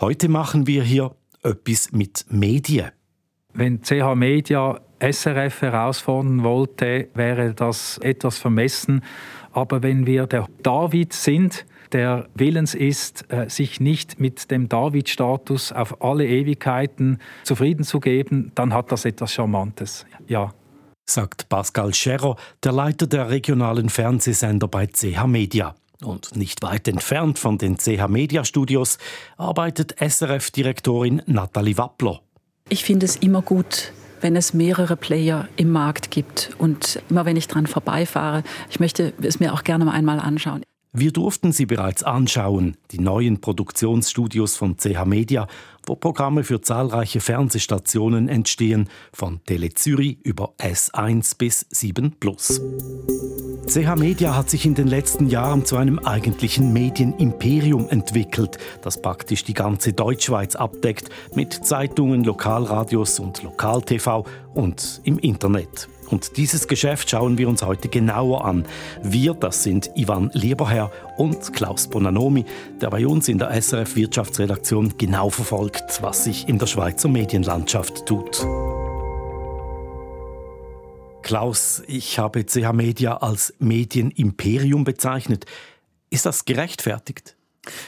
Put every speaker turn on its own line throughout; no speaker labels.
Heute machen wir hier etwas mit Medien.
Wenn CH Media SRF herausfordern wollte, wäre das etwas vermessen. Aber wenn wir der David sind, der willens ist, äh, sich nicht mit dem David-Status auf alle Ewigkeiten zufrieden zu geben, dann hat das etwas Charmantes. Ja.
Sagt Pascal Scherrer, der Leiter der regionalen Fernsehsender bei CH Media. Und nicht weit entfernt von den CH Media Studios arbeitet SRF-Direktorin Nathalie Wappler.
Ich finde es immer gut, wenn es mehrere Player im Markt gibt. Und immer wenn ich dran vorbeifahre, ich möchte es mir auch gerne mal einmal anschauen.
Wir durften sie bereits anschauen, die neuen Produktionsstudios von CH Media, wo Programme für zahlreiche Fernsehstationen entstehen, von Tele Zürich über S1 bis 7 Plus. CH Media hat sich in den letzten Jahren zu einem eigentlichen Medienimperium entwickelt, das praktisch die ganze Deutschschweiz abdeckt, mit Zeitungen, Lokalradios und Lokal-TV und im Internet. Und dieses Geschäft schauen wir uns heute genauer an. Wir, das sind Ivan Lieberherr und Klaus Bonanomi, der bei uns in der SRF Wirtschaftsredaktion genau verfolgt, was sich in der Schweizer Medienlandschaft tut. Klaus, ich habe CH Media als Medienimperium bezeichnet. Ist das gerechtfertigt?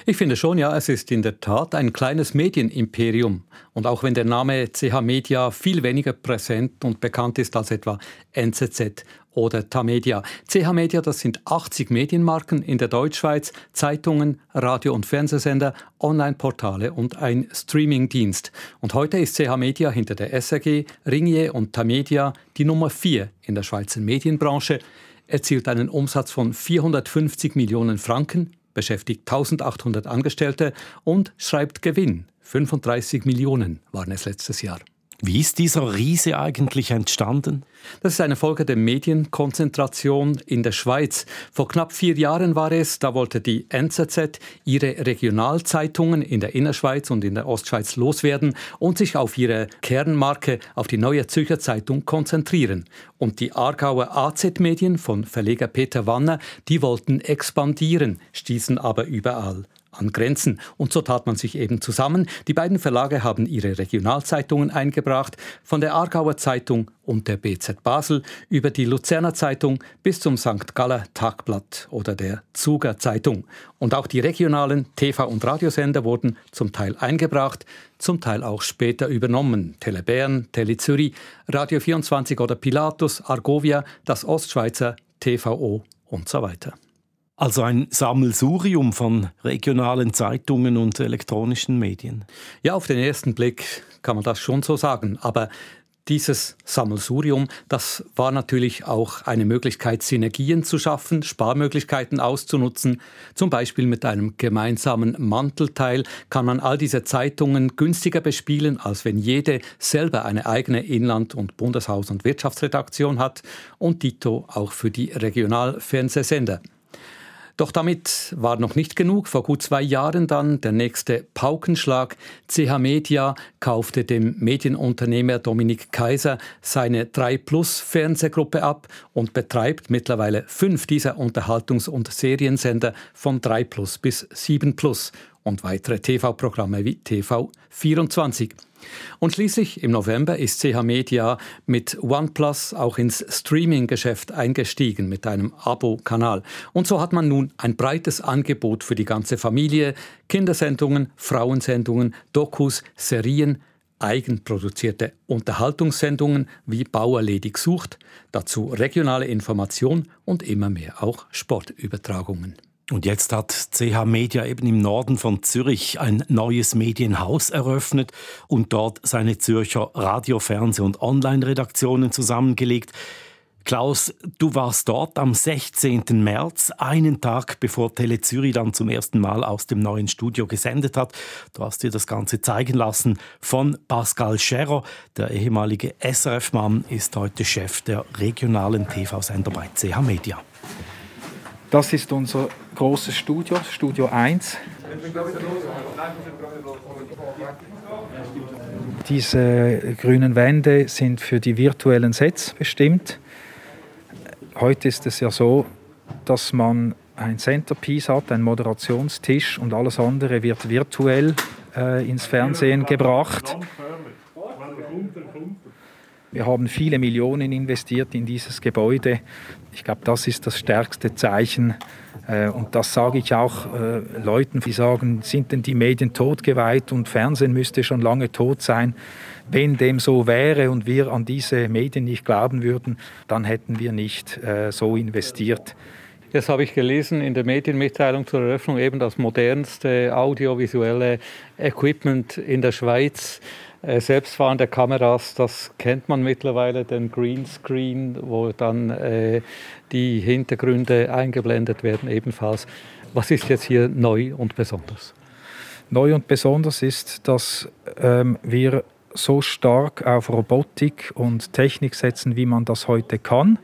Ich finde schon, ja, es ist in der Tat ein kleines Medienimperium. Und auch wenn der Name CH Media viel weniger präsent und bekannt ist als etwa NZZ oder Tamedia. CH Media, das sind 80 Medienmarken in der Deutschschweiz, Zeitungen, Radio- und Fernsehsender, Online-Portale und ein Streamingdienst. Und heute ist CH Media hinter der SRG, Ringier und Tamedia die Nummer 4 in der Schweizer Medienbranche, erzielt einen Umsatz von 450 Millionen Franken beschäftigt 1800 Angestellte und schreibt Gewinn. 35 Millionen waren es letztes Jahr.
Wie ist dieser Riese eigentlich entstanden?
Das ist eine Folge der Medienkonzentration in der Schweiz. Vor knapp vier Jahren war es, da wollte die NZZ ihre Regionalzeitungen in der Innerschweiz und in der Ostschweiz loswerden und sich auf ihre Kernmarke, auf die Neue Zürcher Zeitung konzentrieren. Und die Aargauer AZ-Medien von Verleger Peter Wanner, die wollten expandieren, stießen aber überall an Grenzen. Und so tat man sich eben zusammen. Die beiden Verlage haben ihre Regionalzeitungen eingebracht, von der Aargauer Zeitung und der BZ Basel über die Luzerner Zeitung bis zum St. Galler Tagblatt oder der Zuger Zeitung. Und auch die regionalen TV- und Radiosender wurden zum Teil eingebracht, zum Teil auch später übernommen. Tele Bern, Tele Zürich, Radio 24 oder Pilatus, Argovia, das Ostschweizer, TVO und so weiter.
Also ein Sammelsurium von regionalen Zeitungen und elektronischen Medien.
Ja, auf den ersten Blick kann man das schon so sagen. Aber dieses Sammelsurium, das war natürlich auch eine Möglichkeit, Synergien zu schaffen, Sparmöglichkeiten auszunutzen. Zum Beispiel mit einem gemeinsamen Mantelteil kann man all diese Zeitungen günstiger bespielen, als wenn jede selber eine eigene Inland- und Bundeshaus- und Wirtschaftsredaktion hat und dito auch für die Regionalfernsehsender. Doch damit war noch nicht genug. Vor gut zwei Jahren dann der nächste Paukenschlag. CH Media kaufte dem Medienunternehmer Dominik Kaiser seine 3 Plus Fernsehgruppe ab und betreibt mittlerweile fünf dieser Unterhaltungs- und Seriensender von 3 Plus bis 7 Plus und weitere TV-Programme wie TV 24. Und schließlich im November ist CH Media mit OnePlus auch ins Streaming-Geschäft eingestiegen mit einem Abo-Kanal. Und so hat man nun ein breites Angebot für die ganze Familie. Kindersendungen, Frauensendungen, Dokus, Serien, eigenproduzierte Unterhaltungssendungen wie Bauerledig sucht, dazu regionale Information und immer mehr auch Sportübertragungen.
Und jetzt hat CH Media eben im Norden von Zürich ein neues Medienhaus eröffnet und dort seine Zürcher Radio-, Fernseh- und Online-Redaktionen zusammengelegt. Klaus, du warst dort am 16. März, einen Tag bevor Tele Zürich dann zum ersten Mal aus dem neuen Studio gesendet hat. Du hast dir das Ganze zeigen lassen von Pascal Scherrer. Der ehemalige SRF-Mann ist heute Chef der regionalen TV-Sender bei CH Media.
Das ist unser großes Studio, Studio 1. Diese grünen Wände sind für die virtuellen Sets bestimmt. Heute ist es ja so, dass man ein Centerpiece hat, einen Moderationstisch und alles andere wird virtuell äh, ins Fernsehen gebracht. Wir haben viele Millionen investiert in dieses Gebäude. Ich glaube, das ist das stärkste Zeichen. Äh, und das sage ich auch äh, Leuten, die sagen, sind denn die Medien totgeweiht und Fernsehen müsste schon lange tot sein. Wenn dem so wäre und wir an diese Medien nicht glauben würden, dann hätten wir nicht äh, so investiert.
Jetzt habe ich gelesen in der Medienmitteilung zur Eröffnung eben das modernste audiovisuelle Equipment in der Schweiz selbstfahrende Kameras, das kennt man mittlerweile, den Greenscreen, wo dann äh, die Hintergründe eingeblendet werden ebenfalls. Was ist jetzt hier neu und besonders?
Neu und besonders ist, dass ähm, wir so stark auf Robotik und Technik setzen, wie man das heute kann.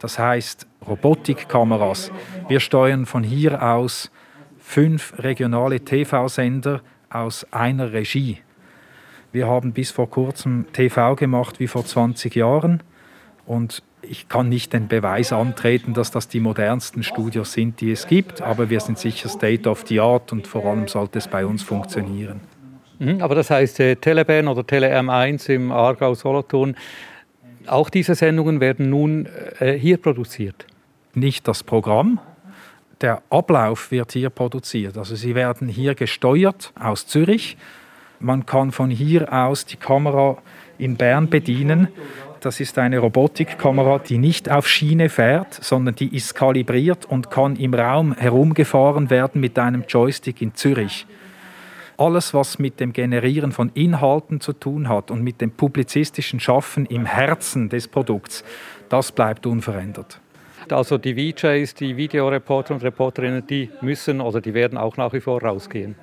Das heißt Robotikkameras. Wir steuern von hier aus fünf regionale TV-Sender aus einer Regie. Wir haben bis vor kurzem TV gemacht wie vor 20 Jahren und ich kann nicht den Beweis antreten, dass das die modernsten Studios sind, die es gibt, aber wir sind sicher State of the Art und vor allem sollte es bei uns funktionieren.
Mhm, aber das heißt, äh, Teleben oder Tele M1 im Aargau Solothurn, auch diese Sendungen werden nun äh, hier produziert?
Nicht das Programm, der Ablauf wird hier produziert. Also sie werden hier gesteuert aus Zürich man kann von hier aus die Kamera in Bern bedienen. Das ist eine Robotikkamera, die nicht auf Schiene fährt, sondern die ist kalibriert und kann im Raum herumgefahren werden mit einem Joystick in Zürich. Alles, was mit dem Generieren von Inhalten zu tun hat und mit dem publizistischen Schaffen im Herzen des Produkts, das bleibt unverändert.
Also die VJs, die Videoreporter und Reporterinnen, die müssen oder die werden auch nach wie vor rausgehen.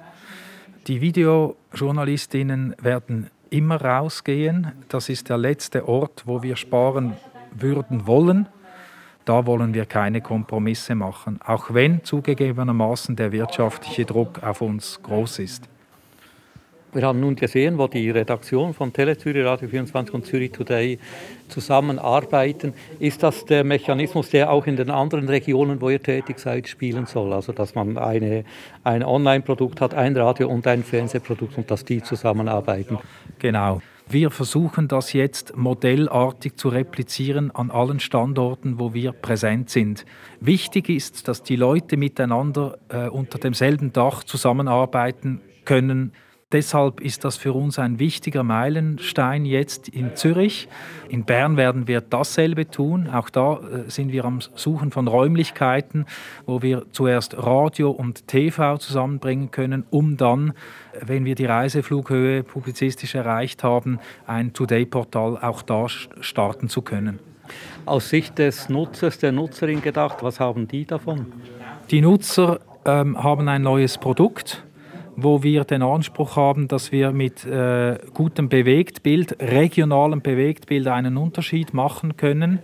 Die Videojournalistinnen werden immer rausgehen. Das ist der letzte Ort, wo wir sparen würden wollen. Da wollen wir keine Kompromisse machen, auch wenn zugegebenermaßen der wirtschaftliche Druck auf uns groß ist.
Wir haben nun gesehen, wo die Redaktion von Tele Zürich, Radio 24 und Zürich Today zusammenarbeiten. Ist das der Mechanismus, der auch in den anderen Regionen, wo ihr tätig seid, spielen soll? Also dass man eine, ein Online-Produkt hat, ein Radio- und ein Fernsehprodukt und dass die zusammenarbeiten?
Genau. Wir versuchen das jetzt modellartig zu replizieren an allen Standorten, wo wir präsent sind. Wichtig ist, dass die Leute miteinander äh, unter demselben Dach zusammenarbeiten können. Deshalb ist das für uns ein wichtiger Meilenstein jetzt in Zürich. In Bern werden wir dasselbe tun. Auch da äh, sind wir am Suchen von Räumlichkeiten, wo wir zuerst Radio und TV zusammenbringen können, um dann, wenn wir die Reiseflughöhe publizistisch erreicht haben, ein Today-Portal auch da starten zu können.
Aus Sicht des Nutzers, der Nutzerin gedacht, was haben die davon?
Die Nutzer ähm, haben ein neues Produkt wo wir den Anspruch haben, dass wir mit äh, gutem Bewegtbild, regionalem Bewegtbild einen Unterschied machen können.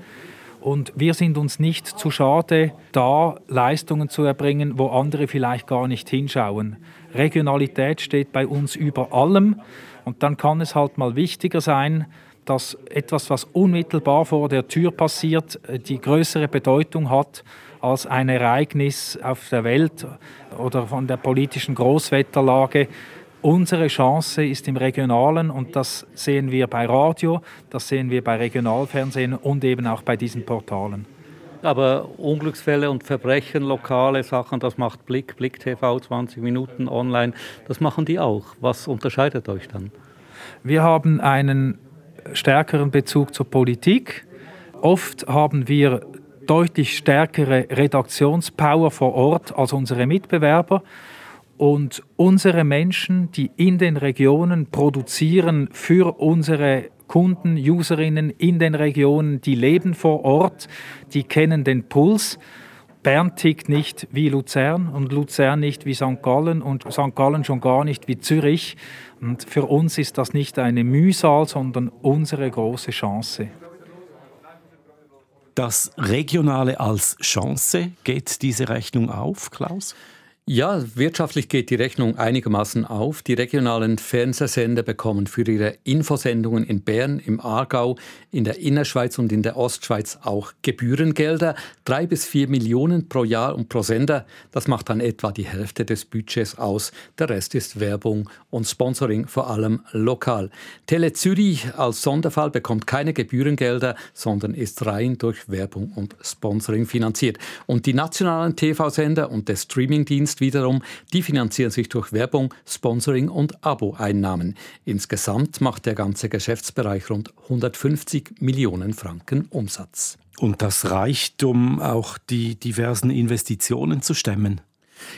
Und wir sind uns nicht zu schade, da Leistungen zu erbringen, wo andere vielleicht gar nicht hinschauen. Regionalität steht bei uns über allem. Und dann kann es halt mal wichtiger sein, dass etwas, was unmittelbar vor der Tür passiert, äh, die größere Bedeutung hat als ein Ereignis auf der Welt oder von der politischen Großwetterlage. Unsere Chance ist im Regionalen und das sehen wir bei Radio, das sehen wir bei Regionalfernsehen und eben auch bei diesen Portalen.
Aber Unglücksfälle und Verbrechen, lokale Sachen, das macht Blick, Blick TV 20 Minuten online, das machen die auch. Was unterscheidet euch dann?
Wir haben einen stärkeren Bezug zur Politik. Oft haben wir deutlich stärkere Redaktionspower vor Ort als unsere Mitbewerber. Und unsere Menschen, die in den Regionen produzieren für unsere Kunden, Userinnen in den Regionen, die leben vor Ort, die kennen den Puls. Bern tickt nicht wie Luzern und Luzern nicht wie St. Gallen und St. Gallen schon gar nicht wie Zürich. Und für uns ist das nicht eine Mühsal, sondern unsere große Chance.
Das Regionale als Chance, geht diese Rechnung auf, Klaus?
Ja, wirtschaftlich geht die Rechnung einigermaßen auf. Die regionalen Fernsehsender bekommen für ihre Infosendungen in Bern, im Aargau, in der Innerschweiz und in der Ostschweiz auch Gebührengelder. Drei bis vier Millionen pro Jahr und pro Sender. Das macht dann etwa die Hälfte des Budgets aus. Der Rest ist Werbung und Sponsoring, vor allem lokal. Tele Zürich als Sonderfall bekommt keine Gebührengelder, sondern ist rein durch Werbung und Sponsoring finanziert. Und die nationalen TV-Sender und der Streamingdienst Dienst wiederum, die finanzieren sich durch Werbung, Sponsoring und Abo-Einnahmen. Insgesamt macht der ganze Geschäftsbereich rund 150 Millionen Franken Umsatz.
Und das reicht, um auch die diversen Investitionen zu stemmen?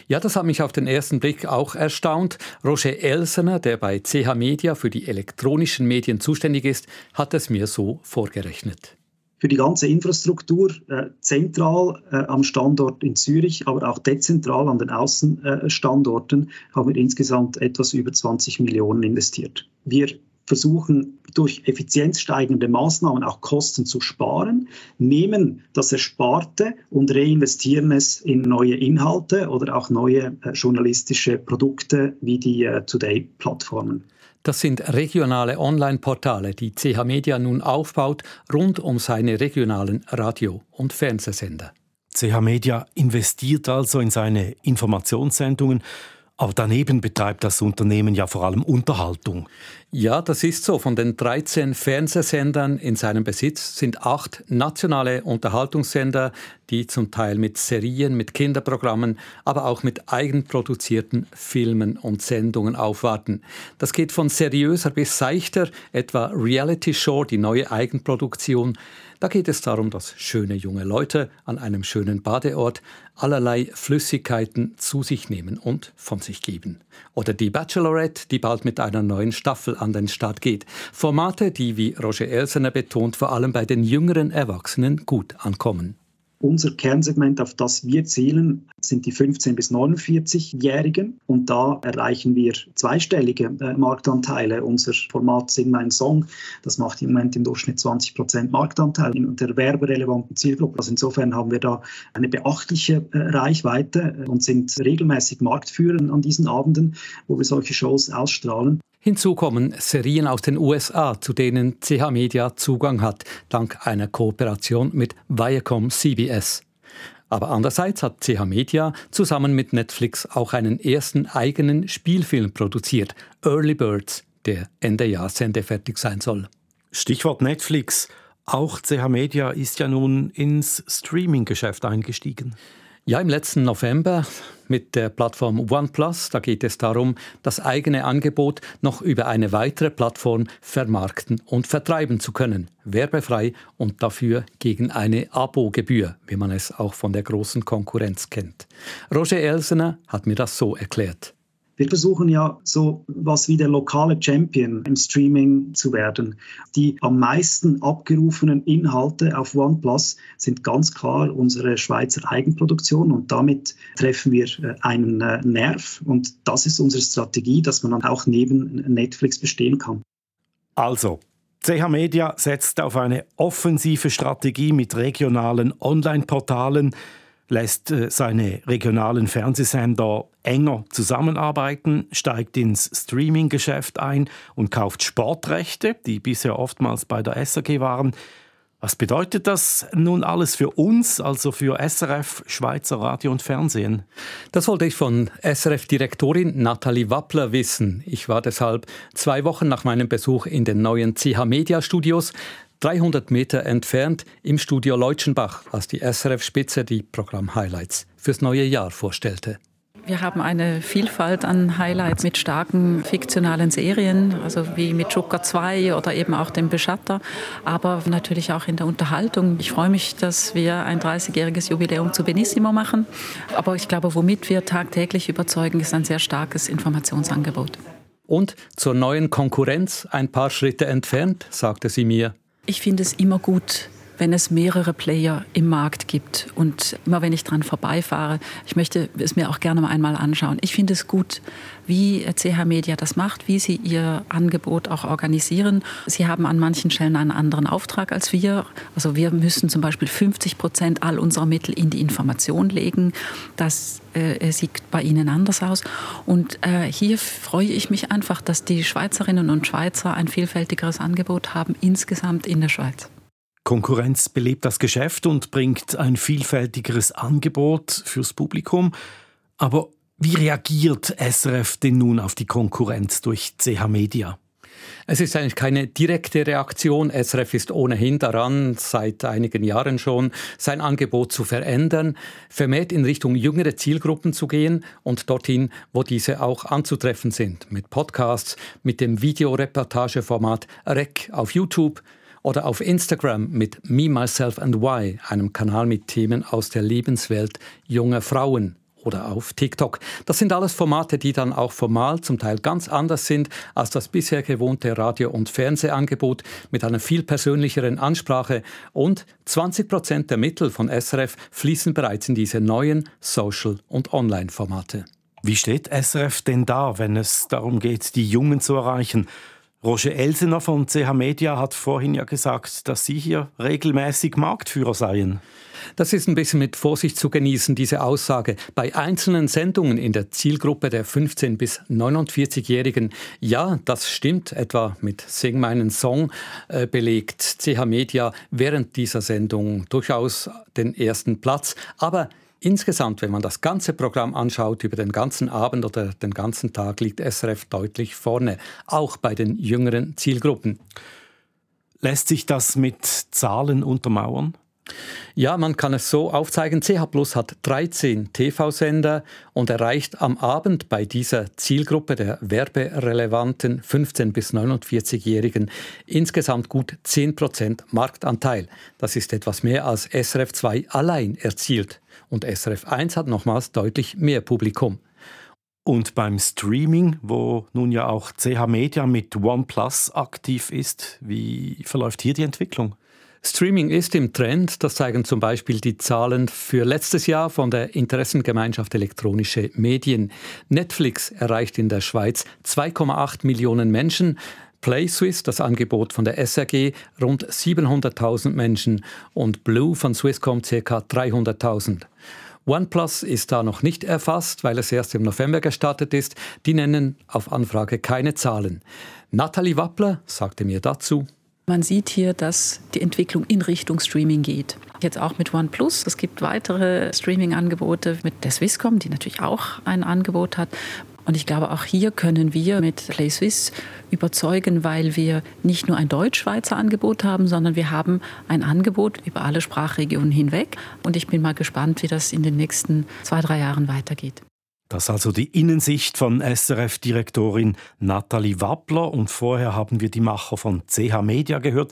Ja, das hat mich auf den ersten Blick auch erstaunt. Roger Elsener, der bei CH Media für die elektronischen Medien zuständig ist, hat es mir so vorgerechnet
für die ganze Infrastruktur äh, zentral äh, am Standort in Zürich, aber auch dezentral an den Außenstandorten haben wir insgesamt etwas über 20 Millionen investiert. Wir versuchen durch effizienzsteigende Maßnahmen auch Kosten zu sparen, nehmen das Ersparte und reinvestieren es in neue Inhalte oder auch neue äh, journalistische Produkte wie die äh, Today-Plattformen.
Das sind regionale Online-Portale, die CH Media nun aufbaut, rund um seine regionalen Radio- und Fernsehsender.
CH Media investiert also in seine Informationssendungen aber daneben betreibt das Unternehmen ja vor allem Unterhaltung.
Ja, das ist so. Von den 13 Fernsehsendern in seinem Besitz sind acht nationale Unterhaltungssender, die zum Teil mit Serien, mit Kinderprogrammen, aber auch mit eigenproduzierten Filmen und Sendungen aufwarten. Das geht von seriöser bis seichter, etwa Reality Show, die neue Eigenproduktion, da geht es darum, dass schöne junge Leute an einem schönen Badeort allerlei Flüssigkeiten zu sich nehmen und von sich geben. Oder die Bachelorette, die bald mit einer neuen Staffel an den Start geht. Formate, die, wie Roger Elsener betont, vor allem bei den jüngeren Erwachsenen gut ankommen.
Unser Kernsegment, auf das wir zielen, sind die 15- bis 49-Jährigen. Und da erreichen wir zweistellige äh, Marktanteile. Unser Format Sing mein Song, das macht im Moment im Durchschnitt 20 Prozent Marktanteil in der werberelevanten Zielgruppe. Also insofern haben wir da eine beachtliche äh, Reichweite und sind regelmäßig Marktführer an diesen Abenden, wo wir solche Shows ausstrahlen.
Hinzu kommen Serien aus den USA, zu denen CH Media Zugang hat, dank einer Kooperation mit Viacom CBS. Aber andererseits hat CH Media zusammen mit Netflix auch einen ersten eigenen Spielfilm produziert, Early Birds, der Ende Jahr sendefertig sein soll.
Stichwort Netflix. Auch CH Media ist ja nun ins Streaming-Geschäft eingestiegen.
Ja, im letzten November mit der Plattform OnePlus. Da geht es darum, das eigene Angebot noch über eine weitere Plattform vermarkten und vertreiben zu können. Werbefrei und dafür gegen eine Abogebühr, wie man es auch von der großen Konkurrenz kennt. Roger Elsener hat mir das so erklärt.
Wir versuchen ja so was wie der lokale Champion im Streaming zu werden. Die am meisten abgerufenen Inhalte auf OnePlus sind ganz klar unsere Schweizer Eigenproduktion und damit treffen wir äh, einen äh, Nerv und das ist unsere Strategie, dass man dann auch neben Netflix bestehen kann.
Also, CH Media setzt auf eine offensive Strategie mit regionalen Online-Portalen lässt äh, seine regionalen Fernsehsender enger zusammenarbeiten, steigt ins Streaming-Geschäft ein und kauft Sportrechte, die bisher oftmals bei der SRG waren. Was bedeutet das nun alles für uns, also für SRF, Schweizer Radio und Fernsehen?
Das wollte ich von SRF-Direktorin Nathalie Wappler wissen. Ich war deshalb zwei Wochen nach meinem Besuch in den neuen CH Media Studios 300 Meter entfernt im Studio Leutschenbach, als die SRF-Spitze die Programm-Highlights fürs neue Jahr vorstellte.
Wir haben eine Vielfalt an Highlights mit starken fiktionalen Serien, also wie mit Joker 2 oder eben auch dem Beschatter, aber natürlich auch in der Unterhaltung. Ich freue mich, dass wir ein 30-jähriges Jubiläum zu Benissimo machen. Aber ich glaube, womit wir tagtäglich überzeugen, ist ein sehr starkes Informationsangebot.
Und zur neuen Konkurrenz ein paar Schritte entfernt, sagte sie mir,
ich finde es immer gut, wenn es mehrere Player im Markt gibt. Und immer wenn ich dran vorbeifahre, ich möchte es mir auch gerne mal einmal anschauen. Ich finde es gut, wie CH Media das macht, wie sie ihr Angebot auch organisieren. Sie haben an manchen Stellen einen anderen Auftrag als wir. Also wir müssen zum Beispiel 50 Prozent all unserer Mittel in die Information legen. Das äh, sieht bei Ihnen anders aus. Und äh, hier freue ich mich einfach, dass die Schweizerinnen und Schweizer ein vielfältigeres Angebot haben insgesamt in der Schweiz.
Konkurrenz belebt das Geschäft und bringt ein vielfältigeres Angebot fürs Publikum. Aber wie reagiert SRF denn nun auf die Konkurrenz durch CH Media?
Es ist eigentlich keine direkte Reaktion. SRF ist ohnehin daran, seit einigen Jahren schon, sein Angebot zu verändern, vermehrt in Richtung jüngere Zielgruppen zu gehen und dorthin, wo diese auch anzutreffen sind. Mit Podcasts, mit dem Videoreportageformat REC auf YouTube oder auf Instagram mit Me, Myself and Why, einem Kanal mit Themen aus der Lebenswelt junger Frauen oder auf TikTok. Das sind alles Formate, die dann auch formal zum Teil ganz anders sind als das bisher gewohnte Radio- und Fernsehangebot mit einer viel persönlicheren Ansprache und 20 Prozent der Mittel von SRF fließen bereits in diese neuen Social- und Online-Formate.
Wie steht SRF denn da, wenn es darum geht, die Jungen zu erreichen? Roger Elsener von CH Media hat vorhin ja gesagt, dass Sie hier regelmäßig Marktführer seien.
Das ist ein bisschen mit Vorsicht zu genießen, diese Aussage. Bei einzelnen Sendungen in der Zielgruppe der 15- bis 49-Jährigen, ja, das stimmt, etwa mit Sing meinen Song äh, belegt CH Media während dieser Sendung durchaus den ersten Platz. Aber Insgesamt, wenn man das ganze Programm anschaut, über den ganzen Abend oder den ganzen Tag, liegt SRF deutlich vorne, auch bei den jüngeren Zielgruppen.
Lässt sich das mit Zahlen untermauern?
Ja, man kann es so aufzeigen. CH Plus hat 13 TV-Sender und erreicht am Abend bei dieser Zielgruppe der werberelevanten 15- bis 49-Jährigen insgesamt gut 10% Marktanteil. Das ist etwas mehr als SRF 2 allein erzielt. Und SRF 1 hat nochmals deutlich mehr Publikum.
Und beim Streaming, wo nun ja auch CH Media mit OnePlus aktiv ist, wie verläuft hier die Entwicklung?
Streaming ist im Trend, das zeigen zum Beispiel die Zahlen für letztes Jahr von der Interessengemeinschaft Elektronische Medien. Netflix erreicht in der Schweiz 2,8 Millionen Menschen, PlaySwiss, das Angebot von der SRG, rund 700.000 Menschen und Blue von Swisscom ca. 300.000. OnePlus ist da noch nicht erfasst, weil es erst im November gestartet ist. Die nennen auf Anfrage keine Zahlen. Nathalie Wappler sagte mir dazu,
man sieht hier, dass die Entwicklung in Richtung Streaming geht. Jetzt auch mit OnePlus. Es gibt weitere Streaming-Angebote mit der Swisscom, die natürlich auch ein Angebot hat. Und ich glaube, auch hier können wir mit PlaySwiss überzeugen, weil wir nicht nur ein Deutsch-Schweizer Angebot haben, sondern wir haben ein Angebot über alle Sprachregionen hinweg. Und ich bin mal gespannt, wie das in den nächsten zwei, drei Jahren weitergeht.
Das also die Innensicht von SRF-Direktorin Nathalie Wappler und vorher haben wir die Macher von CH Media gehört.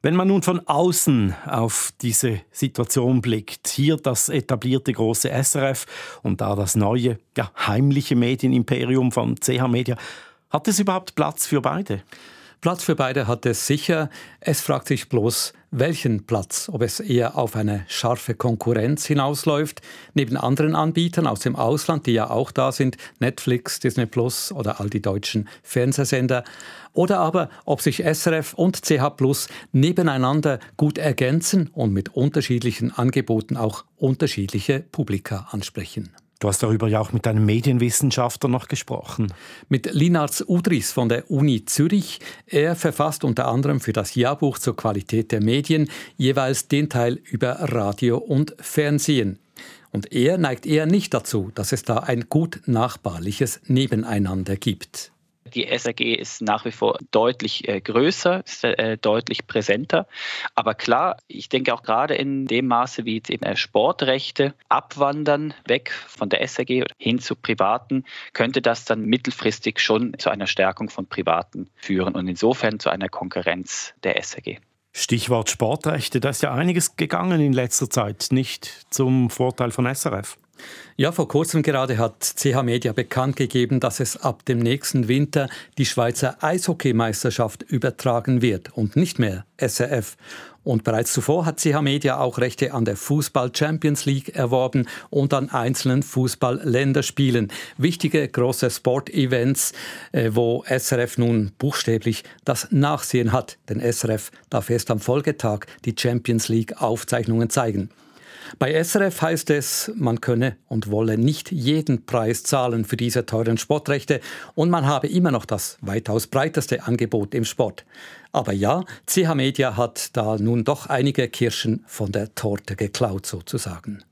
Wenn man nun von außen auf diese Situation blickt, hier das etablierte große SRF und da das neue, ja, heimliche Medienimperium von CH Media, hat es überhaupt Platz für beide?
Platz für beide hat es sicher. Es fragt sich bloß, welchen Platz, ob es eher auf eine scharfe Konkurrenz hinausläuft, neben anderen Anbietern aus dem Ausland, die ja auch da sind, Netflix, Disney Plus oder all die deutschen Fernsehsender, oder aber ob sich SRF und CH Plus nebeneinander gut ergänzen und mit unterschiedlichen Angeboten auch unterschiedliche Publika ansprechen.
Du hast darüber ja auch mit einem Medienwissenschaftler noch gesprochen.
Mit Linards Udris von der Uni Zürich. Er verfasst unter anderem für das Jahrbuch zur Qualität der Medien jeweils den Teil über Radio und Fernsehen. Und er neigt eher nicht dazu, dass es da ein gut nachbarliches Nebeneinander gibt.
Die SAG ist nach wie vor deutlich äh, größer, ist, äh, deutlich präsenter. Aber klar, ich denke auch gerade in dem Maße, wie jetzt eben äh, Sportrechte abwandern, weg von der SAG hin zu Privaten, könnte das dann mittelfristig schon zu einer Stärkung von Privaten führen und insofern zu einer Konkurrenz der SAG.
Stichwort Sportrechte, da ist ja einiges gegangen in letzter Zeit, nicht zum Vorteil von SRF.
Ja, vor kurzem gerade hat CH Media bekannt gegeben, dass es ab dem nächsten Winter die Schweizer Eishockeymeisterschaft übertragen wird und nicht mehr SRF. Und bereits zuvor hat CH Media auch Rechte an der Fußball Champions League erworben und an einzelnen Fußball-Länderspielen. Wichtige große Sportevents, äh, wo SRF nun buchstäblich das Nachsehen hat. Denn SRF darf erst am Folgetag die Champions League Aufzeichnungen zeigen. Bei SRF heißt es, man könne und wolle nicht jeden Preis zahlen für diese teuren Sportrechte und man habe immer noch das weitaus breiteste Angebot im Sport. Aber ja, CH Media hat da nun doch einige Kirschen von der Torte geklaut sozusagen.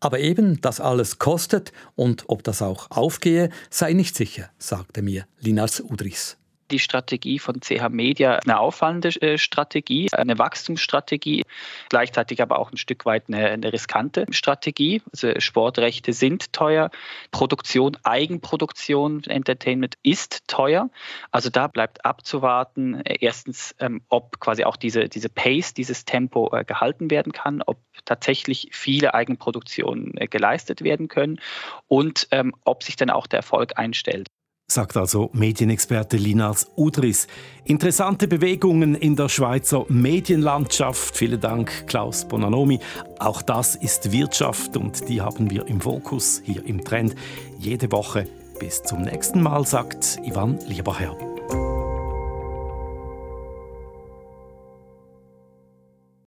Aber eben, das alles kostet und ob das auch aufgehe, sei nicht sicher, sagte mir Linas Udris
die Strategie von CH Media eine auffallende äh, Strategie, eine Wachstumsstrategie, gleichzeitig aber auch ein Stück weit eine, eine riskante Strategie. Also Sportrechte sind teuer, Produktion, Eigenproduktion, Entertainment ist teuer. Also da bleibt abzuwarten, äh, erstens, ähm, ob quasi auch diese, diese Pace, dieses Tempo äh, gehalten werden kann, ob tatsächlich viele Eigenproduktionen geleistet werden können und ähm, ob sich dann auch der Erfolg einstellt
sagt also Medienexperte Linas Udris. Interessante Bewegungen in der Schweizer Medienlandschaft. Vielen Dank, Klaus Bonanomi. Auch das ist Wirtschaft und die haben wir im Fokus hier im Trend jede Woche. Bis zum nächsten Mal, sagt Ivan Lieberherr.